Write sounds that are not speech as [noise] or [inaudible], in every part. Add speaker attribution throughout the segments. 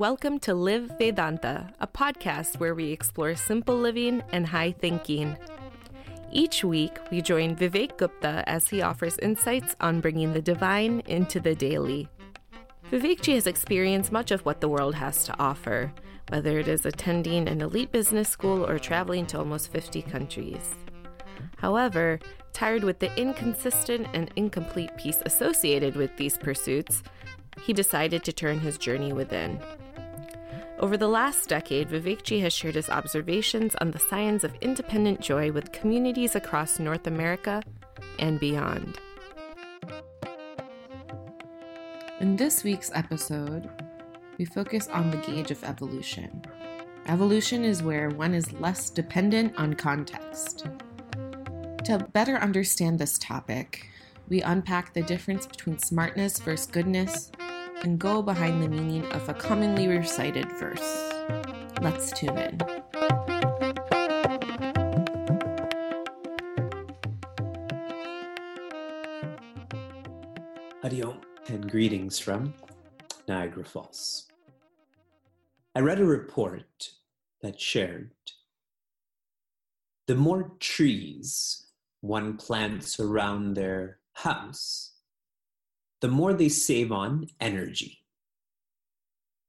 Speaker 1: welcome to Live Vedanta, a podcast where we explore simple living and high thinking. Each week, we join Vivek Gupta as he offers insights on bringing the divine into the daily. Vivekji has experienced much of what the world has to offer, whether it is attending an elite business school or traveling to almost 50 countries. However, tired with the inconsistent and incomplete peace associated with these pursuits, he decided to turn his journey within. Over the last decade, Vivekji has shared his observations on the science of independent joy with communities across North America and beyond. In this week's episode, we focus on the gauge of evolution. Evolution is where one is less dependent on context. To better understand this topic, we unpack the difference between smartness versus goodness and go behind the meaning of a commonly recited verse. Let's tune in.
Speaker 2: Hariom and greetings from Niagara Falls. I read a report that shared the more trees one plants around their house, the more they save on energy.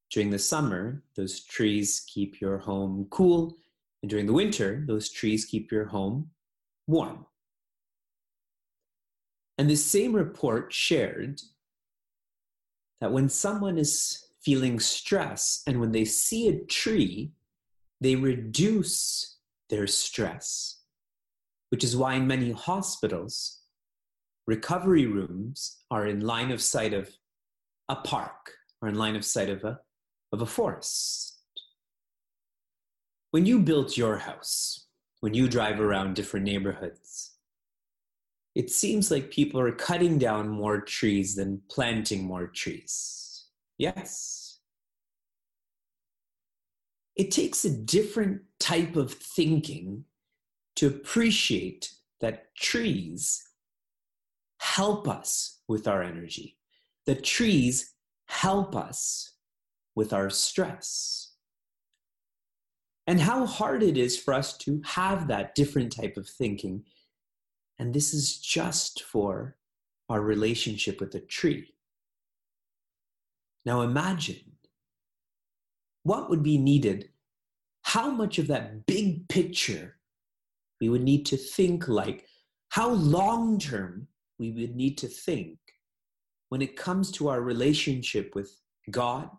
Speaker 2: During the summer, those trees keep your home cool, and during the winter, those trees keep your home warm. And the same report shared that when someone is feeling stress and when they see a tree, they reduce their stress, which is why in many hospitals, recovery rooms are in line of sight of a park or in line of sight of a, of a forest. When you built your house, when you drive around different neighborhoods, it seems like people are cutting down more trees than planting more trees. Yes. It takes a different type of thinking to appreciate that trees help us with our energy. The trees help us with our stress. And how hard it is for us to have that different type of thinking. And this is just for our relationship with the tree. Now imagine what would be needed, how much of that big picture we would need to think like, how long term we would need to think when it comes to our relationship with God,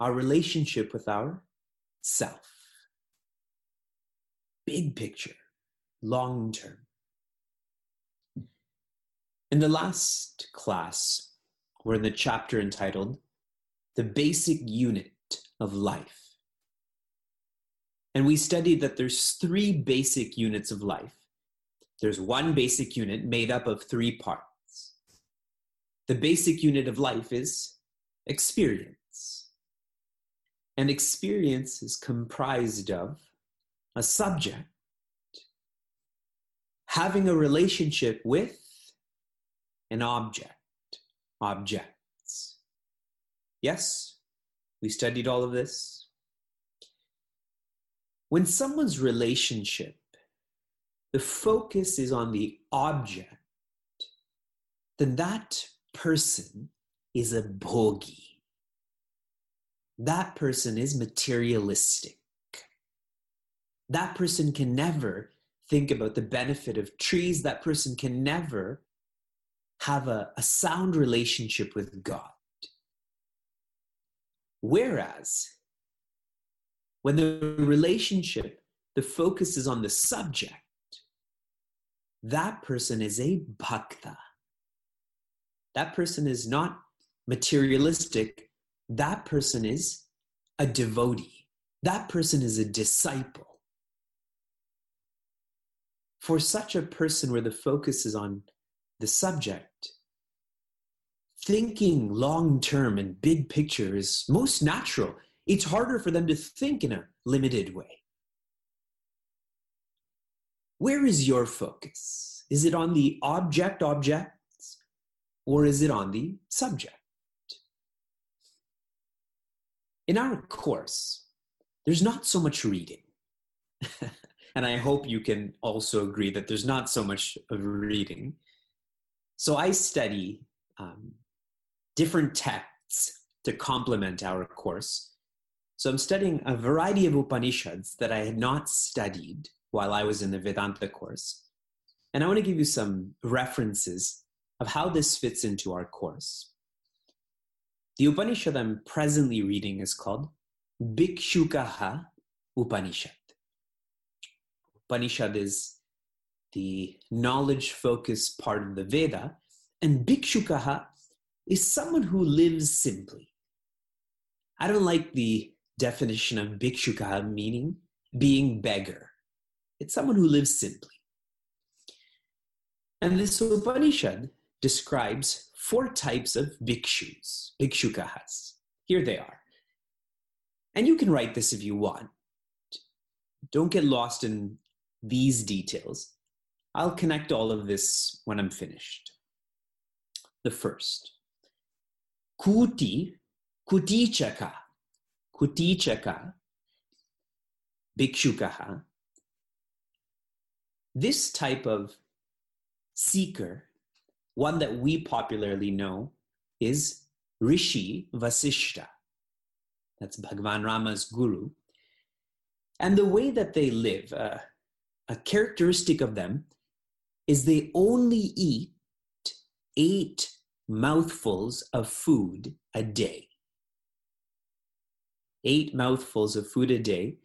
Speaker 2: our relationship with our self. Big picture, long term. In the last class, we're in the chapter entitled The Basic Unit of Life. And we studied that there's three basic units of life there's one basic unit made up of three parts. The basic unit of life is experience. And experience is comprised of a subject having a relationship with an object, objects. Yes, we studied all of this. When someone's relationship the focus is on the object, then that person is a bhogi. That person is materialistic. That person can never think about the benefit of trees. That person can never have a, a sound relationship with God. Whereas, when the relationship, the focus is on the subject, that person is a bhakta. That person is not materialistic. That person is a devotee. That person is a disciple. For such a person where the focus is on the subject, thinking long term and big picture is most natural. It's harder for them to think in a limited way. Where is your focus? Is it on the object objects or is it on the subject? in our course, there's not so much reading. [laughs] and I hope you can also agree that there's not so much of reading. So I study um, different texts to complement our course. So I'm studying a variety of Upanishads that I had not studied while I was in the Vedanta course. And I want to give you some references of how this fits into our course. The Upanishad I'm presently reading is called Bhikshukaha Upanishad. Upanishad is the knowledge focused part of the Veda, and Bhikshukaha is someone who lives simply. I don't like the definition of Bhikshukaha meaning being beggar. It's someone who lives simply. And this Upanishad describes four types of bhikshus, bhikshukahas. Here they are. And you can write this if you want. Don't get lost in these details. I'll connect all of this when I'm finished. The first, kuti, kutichaka, kutichaka, bhikshukaha. This type of seeker one that we popularly know is Rishi Vasishta. That's Bhagwan Rama's guru. And the way that they live, uh, a characteristic of them is they only eat eight mouthfuls of food a day. Eight mouthfuls of food a day.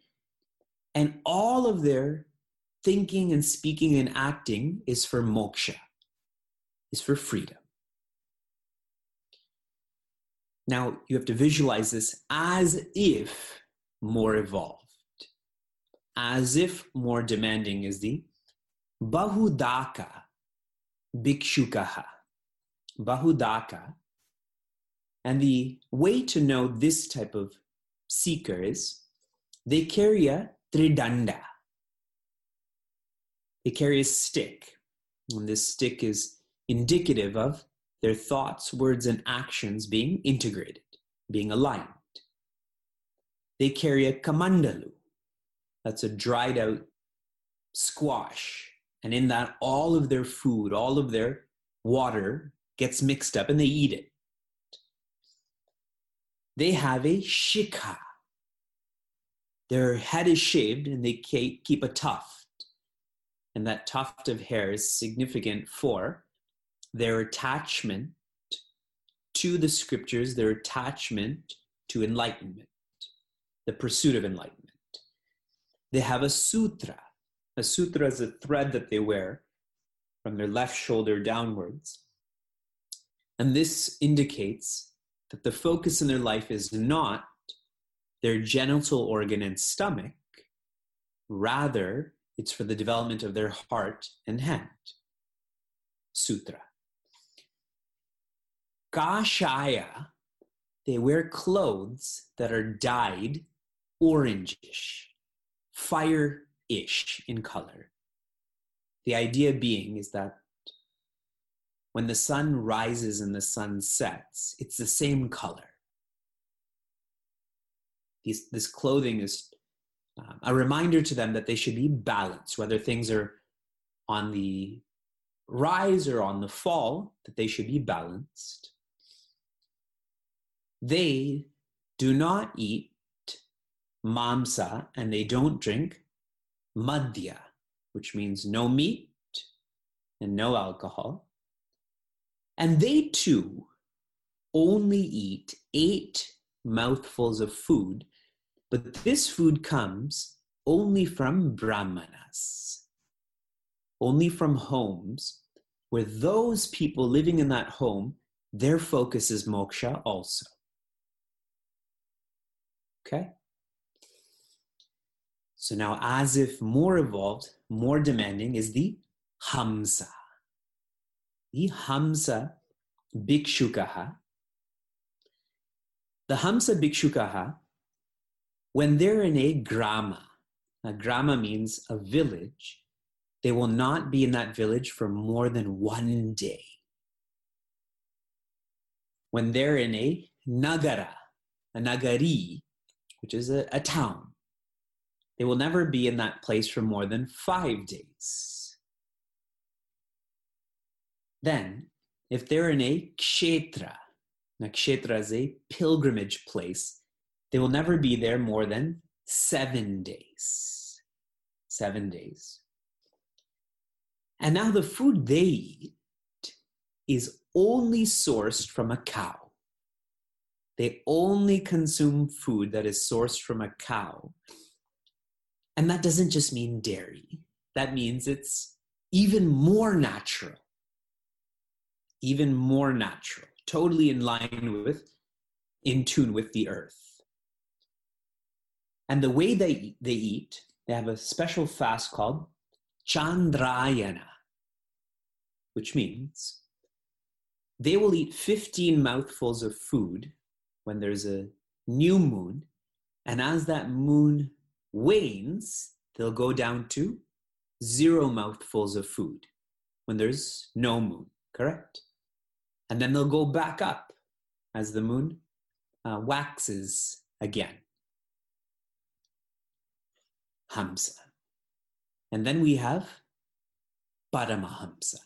Speaker 2: And all of their thinking and speaking and acting is for moksha is for freedom. Now, you have to visualize this as if more evolved, as if more demanding is the Bahudaka Bhikshukaha. Bahudaka. And the way to know this type of seeker is they carry a tridanda. They carry a stick. And this stick is indicative of their thoughts, words, and actions being integrated, being aligned. They carry a kamandalu, that's a dried out squash. And in that, all of their food, all of their water gets mixed up and they eat it. They have a shikha. Their head is shaved and they keep a tuft. And that tuft of hair is significant for their attachment to the scriptures, their attachment to enlightenment, the pursuit of enlightenment. They have a sutra. A sutra is a thread that they wear from their left shoulder downwards. And this indicates that the focus in their life is not their genital organ and stomach, rather, it's for the development of their heart and hand. Sutra. Kashaya, they wear clothes that are dyed orangish, fire-ish in color. The idea being is that when the sun rises and the sun sets, it's the same color. These, this clothing is um, a reminder to them that they should be balanced, whether things are on the rise or on the fall, that they should be balanced. They do not eat mamsa and they don't drink madhya, which means no meat and no alcohol. And they too only eat eight mouthfuls of food, but this food comes only from brahmanas, only from homes where those people living in that home, their focus is moksha also. Okay? So now, as if more evolved, more demanding is the Hamsa. The Hamsa Bhikshukaha. The Hamsa Bhikshukaha, when they're in a grama, a grama means a village, they will not be in that village for more than one day. When they're in a nagara, a nagari, which is a, a town. They will never be in that place for more than five days. Then, if they're in a kshetra, now kshetra is a pilgrimage place, they will never be there more than seven days. Seven days. And now the food they eat is only sourced from a cow. They only consume food that is sourced from a cow. And that doesn't just mean dairy, that means it's even more natural. Even more natural, totally in line with, in tune with the earth. And the way they, they eat, they have a special fast called Chandrayana, which means they will eat 15 mouthfuls of food when there's a new moon. And as that moon wanes, they'll go down to zero mouthfuls of food when there's no moon, correct? And then they'll go back up as the moon uh, waxes again. Hamsa. And then we have Paramahamsa.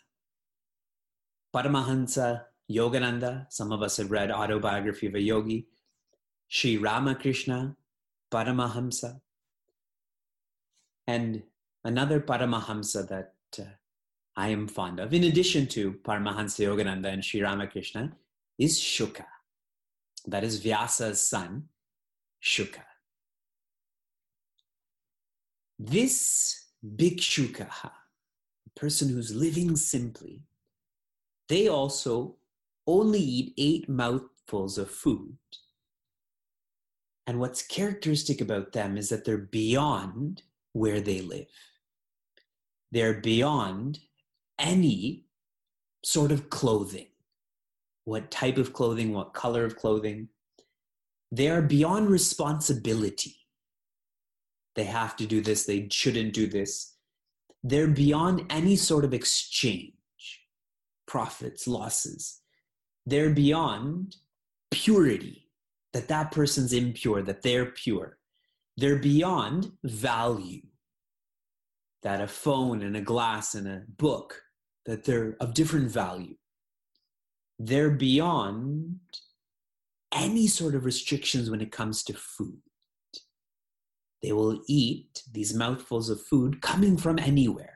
Speaker 2: Paramahansa Yogananda, some of us have read Autobiography of a Yogi, Sri Ramakrishna, Paramahamsa, and another Paramahamsa that uh, I am fond of, in addition to Paramahansa Yogananda and Sri Ramakrishna, is Shuka. That is Vyasa's son, Shuka. This Bhikshuka, a person who's living simply, they also only eat eight mouthfuls of food. And what's characteristic about them is that they're beyond where they live. They're beyond any sort of clothing. What type of clothing, what color of clothing. They are beyond responsibility. They have to do this, they shouldn't do this. They're beyond any sort of exchange, profits, losses they're beyond purity, that that person's impure, that they're pure. They're beyond value, that a phone and a glass and a book, that they're of different value. They're beyond any sort of restrictions when it comes to food. They will eat these mouthfuls of food coming from anywhere.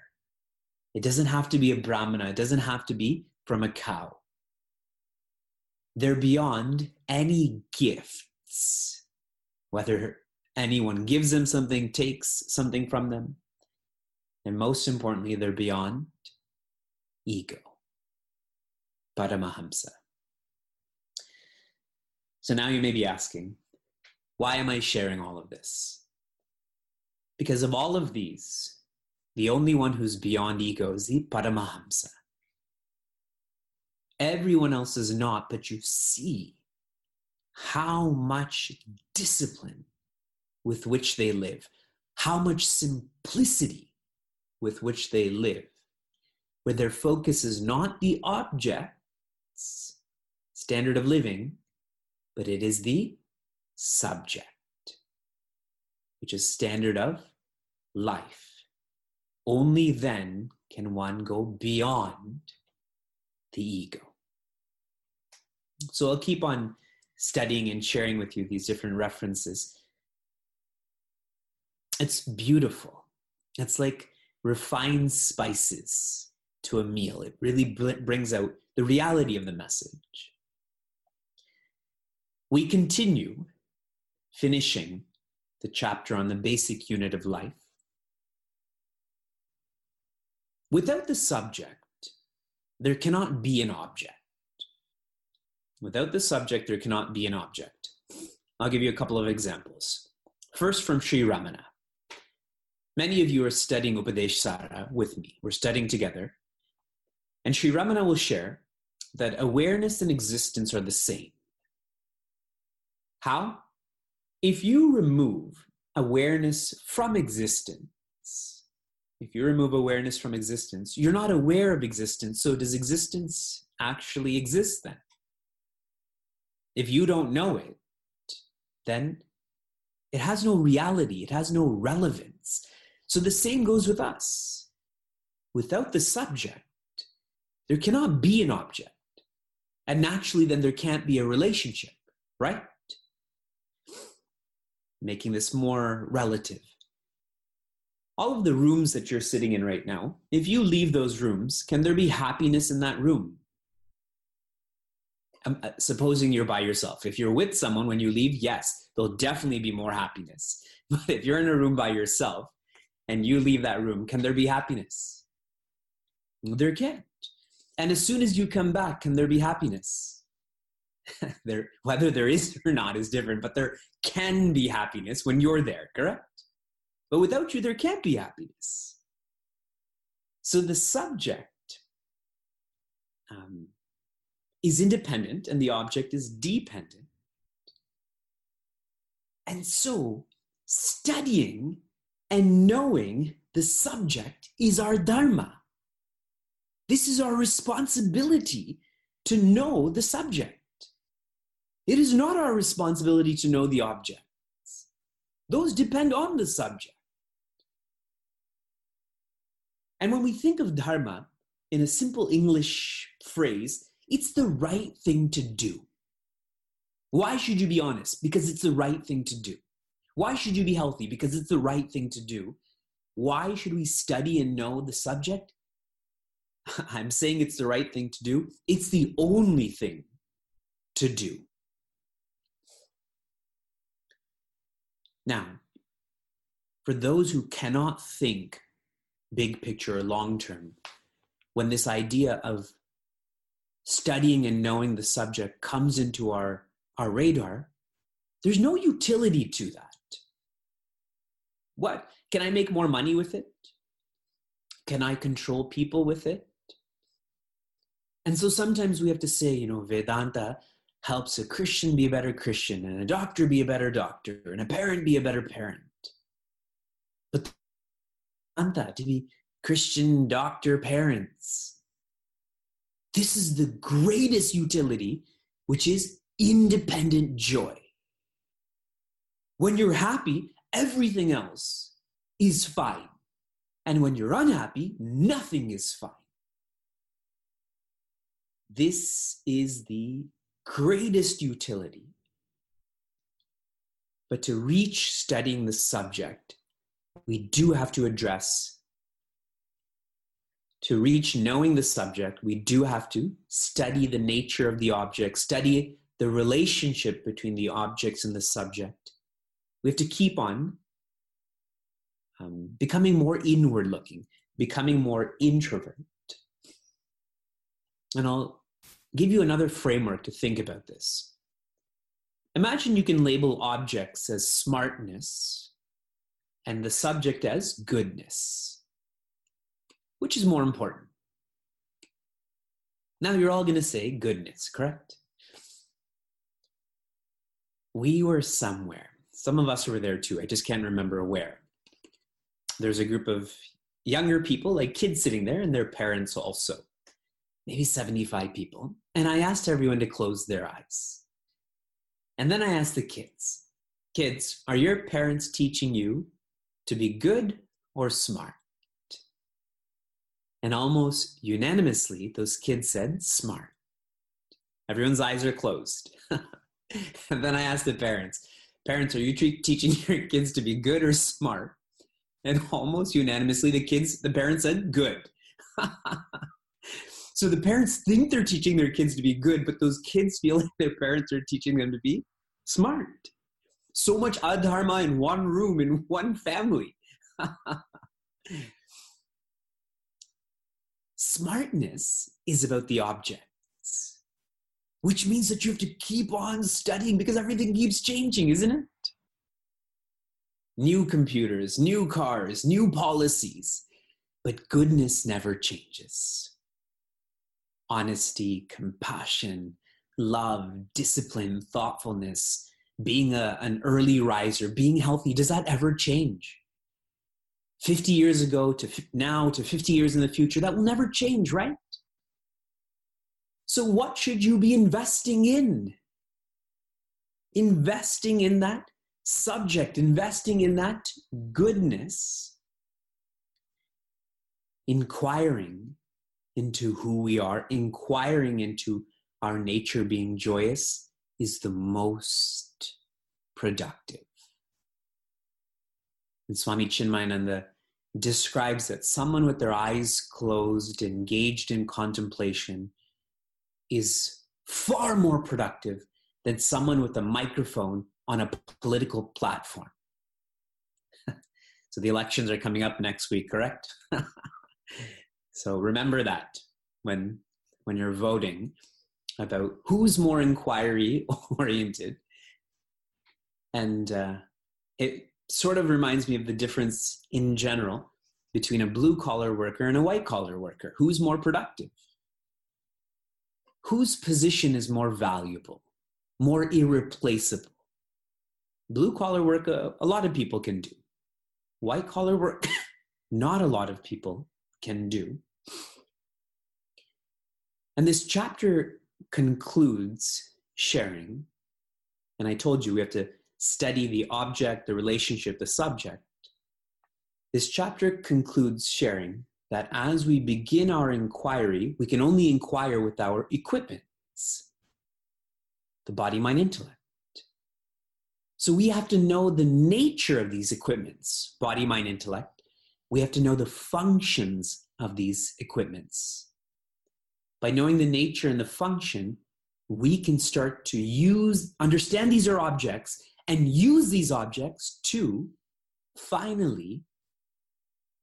Speaker 2: It doesn't have to be a brahmana, it doesn't have to be from a cow. They're beyond any gifts, whether anyone gives them something, takes something from them. And most importantly, they're beyond ego, Paramahamsa. So now you may be asking, why am I sharing all of this? Because of all of these, the only one who's beyond ego is the Paramahamsa. Everyone else is not, but you see how much discipline with which they live, how much simplicity with which they live, where their focus is not the object's standard of living, but it is the subject, which is standard of life. Only then can one go beyond the ego. So I'll keep on studying and sharing with you these different references. It's beautiful. It's like refined spices to a meal. It really brings out the reality of the message. We continue finishing the chapter on the basic unit of life. Without the subject, there cannot be an object. Without the subject, there cannot be an object. I'll give you a couple of examples. First, from Sri Ramana. Many of you are studying Upadeshasara with me. We're studying together. And Sri Ramana will share that awareness and existence are the same. How? If you remove awareness from existence, if you remove awareness from existence, you're not aware of existence. So, does existence actually exist then? If you don't know it, then It has no reality, it has no relevance. So the same goes with us. Without the subject, there cannot be an object. And naturally, then there can't be a relationship, right? Making this more relative. All of the rooms that you're sitting in right now, if you leave those rooms, can there be happiness in that room? Um, uh, supposing you're by yourself. If you're with someone when you leave, yes, there'll definitely be more happiness. [laughs] But if you're in a room by yourself and you leave that room, can there be happiness? There can't. And as soon as you come back, can there be happiness? [laughs] there, whether there is [laughs] or not is different, but there can be happiness when you're there, correct? But without you, there can't be happiness. So the subject um, is independent and the object is dependent. And so, studying and knowing the subject is our dharma. This is our responsibility to know the subject. It is not our responsibility to know the objects, those depend on the subject. And when we think of dharma in a simple English phrase, it's the right thing to do. Why should you be honest? Because it's the right thing to do. Why should you be healthy? Because it's the right thing to do. Why should we study and know the subject? [laughs] I'm saying it's the right thing to do. It's the only thing to do. Now, for those who cannot think big picture or long term, when this idea of studying and knowing the subject comes into our, our radar, there's no utility to that. What? Can I make more money with it? Can I control people with it? And so sometimes we have to say, you know, Vedanta helps a Christian be a better Christian, and a doctor be a better doctor, and a parent be a better parent. But Vedanta to be Christian doctor parents this is the greatest utility, which is independent joy. When you're happy, everything else is fine. And when you're unhappy, nothing is fine. This is the greatest utility. But to reach studying the subject, we do have to address to reach knowing the subject, we do have to study the nature of the object, study the relationship between the objects and the subject. We have to keep on um, becoming more inward looking, becoming more introvert. And I'll give you another framework to think about this. Imagine you can label objects as smartness and the subject as goodness. Which is more important? Now you're all going to say goodness, correct? We were somewhere. Some of us were there too. I just can't remember where. There's a group of younger people, like kids sitting there, and their parents also. Maybe 75 people. And I asked everyone to close their eyes. And then I asked the kids, Kids, are your parents teaching you to be good or smart? And almost unanimously, those kids said, smart. Everyone's eyes are closed. [laughs] and then I asked the parents, Parents, are you teaching [laughs] your kids to be good or smart? And almost unanimously, the kids, the parents said, good. [laughs] so the parents think they're teaching their kids to be good, but those kids feel like their parents are teaching them to be smart. So much adharma in one room, in one family. [laughs] Smartness is about the objects, which means that you have to keep on studying because everything keeps changing, isn't it? New computers, new cars, new policies, but goodness never changes. Honesty, compassion, love, discipline, thoughtfulness, being a, an early riser, being healthy, does that ever change? 50 years ago to now to 50 years in the future, that will never change, right? So, what should you be investing in? Investing in that subject, investing in that goodness, inquiring into who we are, inquiring into our nature being joyous is the most productive. And Swami Chinmayananda describes that someone with their eyes closed, engaged in contemplation, is far more productive than someone with a microphone on a political platform. [laughs] so the elections are coming up next week, correct? [laughs] so remember that when when you're voting about who's more inquiry oriented and uh, it sort of reminds me of the difference in general between a blue collar worker and a white collar worker. Who's more productive? Whose position is more valuable, more irreplaceable? Blue collar work, uh, a lot of people can do. White collar work, [laughs] not a lot of people can do. And this chapter concludes sharing. And I told you we have to study the object, the relationship, the subject. This chapter concludes sharing that as we begin our inquiry, we can only inquire with our equipments the body, mind, intellect. So we have to know the nature of these equipments body, mind, intellect. We have to know the functions of these equipments. By knowing the nature and the function, we can start to use, understand these are objects, and use these objects to finally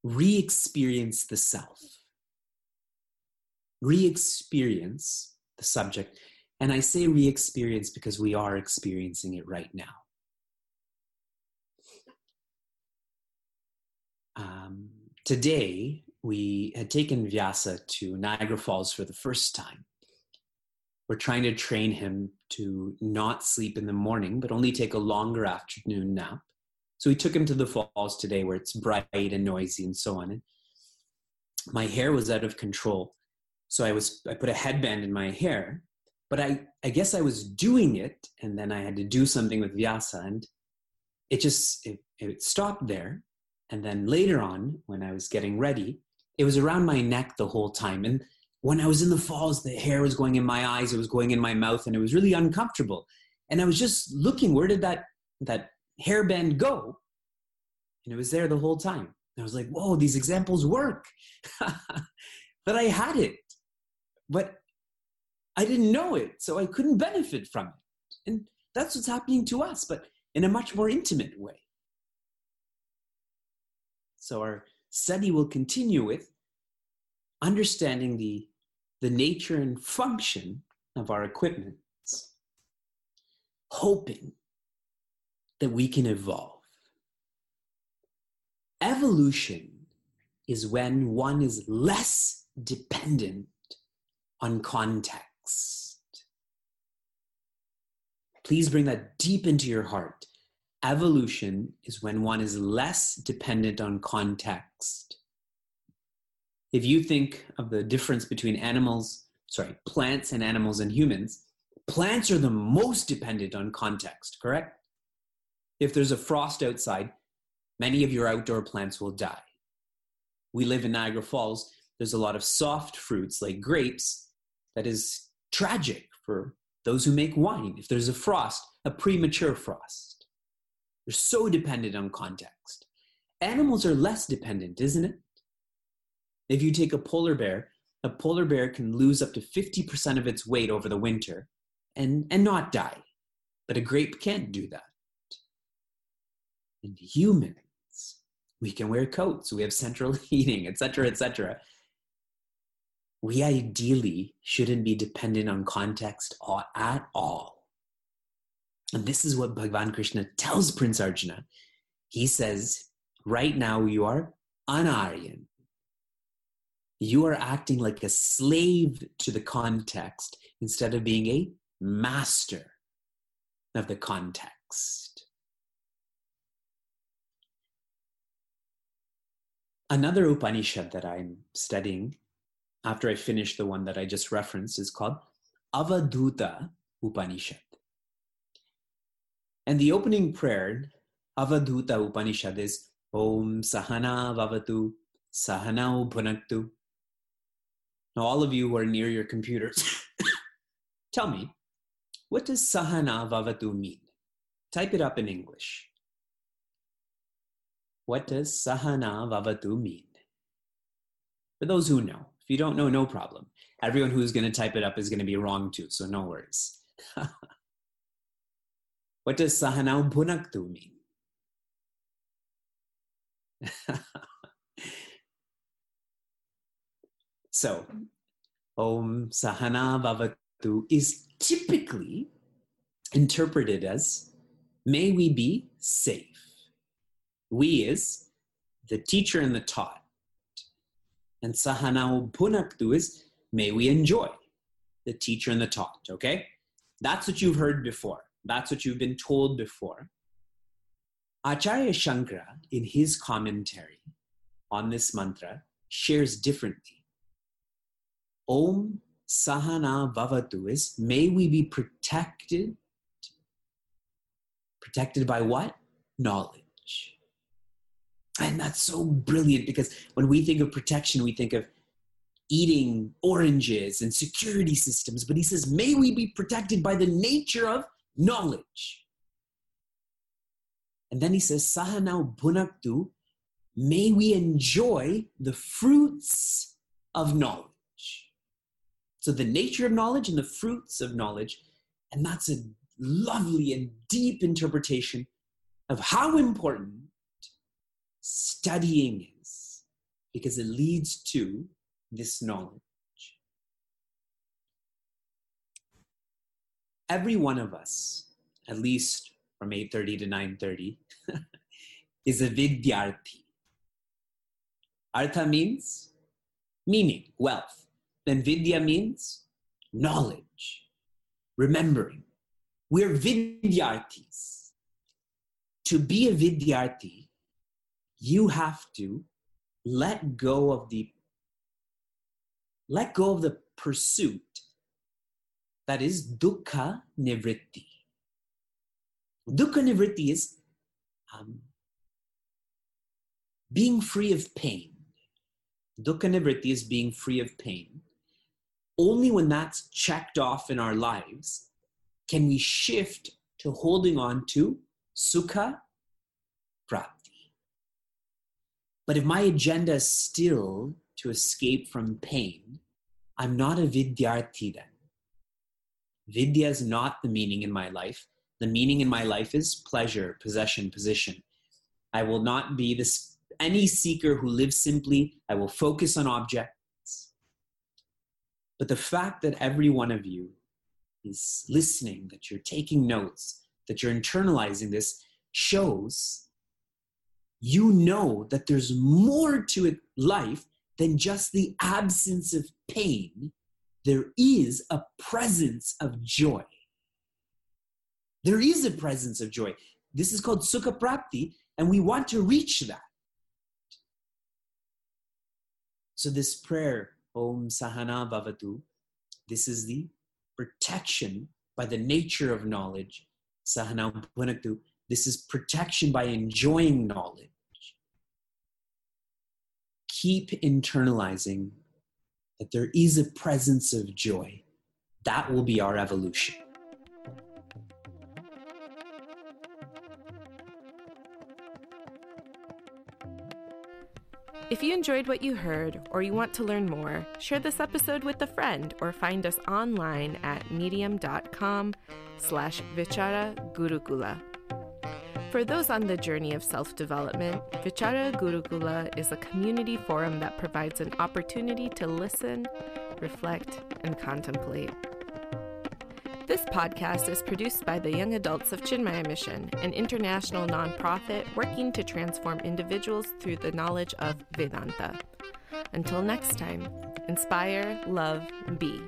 Speaker 2: re experience the self, re experience the subject. And I say re experience because we are experiencing it right now. Um, today, we had taken Vyasa to Niagara Falls for the first time we're trying to train him to not sleep in the morning, but only take a longer afternoon nap. So we took him to the falls today where it's bright and noisy and so on. And my hair was out of control. So I was I put a headband in my hair, but I, I guess I was doing it and then I had to do something with Vyasa and it just it, it stopped there. And then later on, when I was getting ready, it was around my neck the whole time. And when I was in the falls, the hair was going in my eyes, it was going in my mouth, and it was really uncomfortable. And I was just looking, where did that that hairband go? And it was there the whole time. And I was like, whoa, these examples work. [laughs] but I had it. But I didn't know it, so I couldn't benefit from it. And that's what's happening to us, but in a much more intimate way. So our study will continue with understanding the, the nature and function of our equipments, hoping that we can evolve. Evolution is when one is less dependent on context. Please bring that deep into your heart. Evolution is when one is less dependent on context if you think of the difference between animals, sorry, plants and animals and humans, plants are the most dependent on context, correct? If there's a frost outside, many of your outdoor plants will die. We live in Niagara Falls. There's a lot of soft fruits like grapes that is tragic for those who make wine. If there's a frost, a premature frost, they're so dependent on context. Animals are less dependent, isn't it? If you take a polar bear, a polar bear can lose up to 50% of its weight over the winter and, and not die. But a grape can't do that. And humans, we can wear coats, we have central [laughs] heating, etc., etc. We ideally shouldn't be dependent on context at all. And this is what Bhagavan Krishna tells Prince Arjuna. He says, right now you are anaryan, you are acting like a slave to the context instead of being a master of the context. Another Upanishad that I'm studying after I finish the one that I just referenced is called Avadhuta Upanishad. And the opening prayer, Avadhuta Upanishad, is Om Sahana Vavatu Sahana Bhunaktu. Now, all of you who are near your computers, [coughs] tell me, what does Sahana Vavatu mean? Type it up in English. What does Sahana Vavatu mean? For those who know, if you don't know, no problem. Everyone who's going to type it up is going to be wrong too, so no worries. [laughs] what does Sahana Bhunaktu mean? [laughs] so, Om Sahana Bhavatu is typically interpreted as may we be safe. We is the teacher and the taught. And Sahana Bhunaktu is may we enjoy the teacher and the taught, okay? That's what you've heard before. That's what you've been told before. Acharya Shankara, in his commentary on this mantra, shares differently. Om Sahana Vavatu is may we be protected. Protected by what? Knowledge. And that's so brilliant because when we think of protection, we think of eating oranges and security systems. But he says, may we be protected by the nature of knowledge. And then he says, Sahanau Bhunaktu, may we enjoy the fruits of knowledge. So the nature of knowledge and the fruits of knowledge. And that's a lovely and deep interpretation of how important studying is, because it leads to this knowledge. Every one of us, at least from 8.30 to 9.30, [laughs] is a vidyarthi. Artha means meaning, wealth. Then vidya means knowledge, remembering. We're vidyarthis. To be a vidyarthi, you have to let go of the let go of the pursuit that is dukkha nivritti. Dukkha nivritti is um, being free of pain. Dukkha nivritti is being free of pain. Only when that's checked off in our lives can we shift to holding on to sukha prapti. But if my agenda is still to escape from pain, I'm not a vidyarthi then. Vidya is not the meaning in my life. The meaning in my life is pleasure, possession, position. I will not be this any seeker who lives simply. I will focus on objects. But the fact that every one of you is listening, that you're taking notes, that you're internalizing this shows you know that there's more to it, life than just the absence of pain, there is a presence of joy. There is a presence of joy. This is called Sukha Prapti, and we want to reach that. So, this prayer, Om Sahana Bhavatu, this is the protection by the nature of knowledge. Sahana Bhunaktu, this is protection by enjoying knowledge keep internalizing that there is a presence of joy. That will be our evolution.
Speaker 1: If you enjoyed what you heard or you want to learn more, share this episode with a friend or find us online at medium.com slash vichara gurukula. For those on the journey of self development, Vichara Gurukula is a community forum that provides an opportunity to listen, reflect, and contemplate. This podcast is produced by the Young Adults of Chinmaya Mission, an international nonprofit working to transform individuals through the knowledge of Vedanta. Until next time, inspire, love, be.